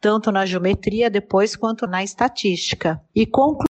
tanto na geometria depois quanto na estatística. E conclu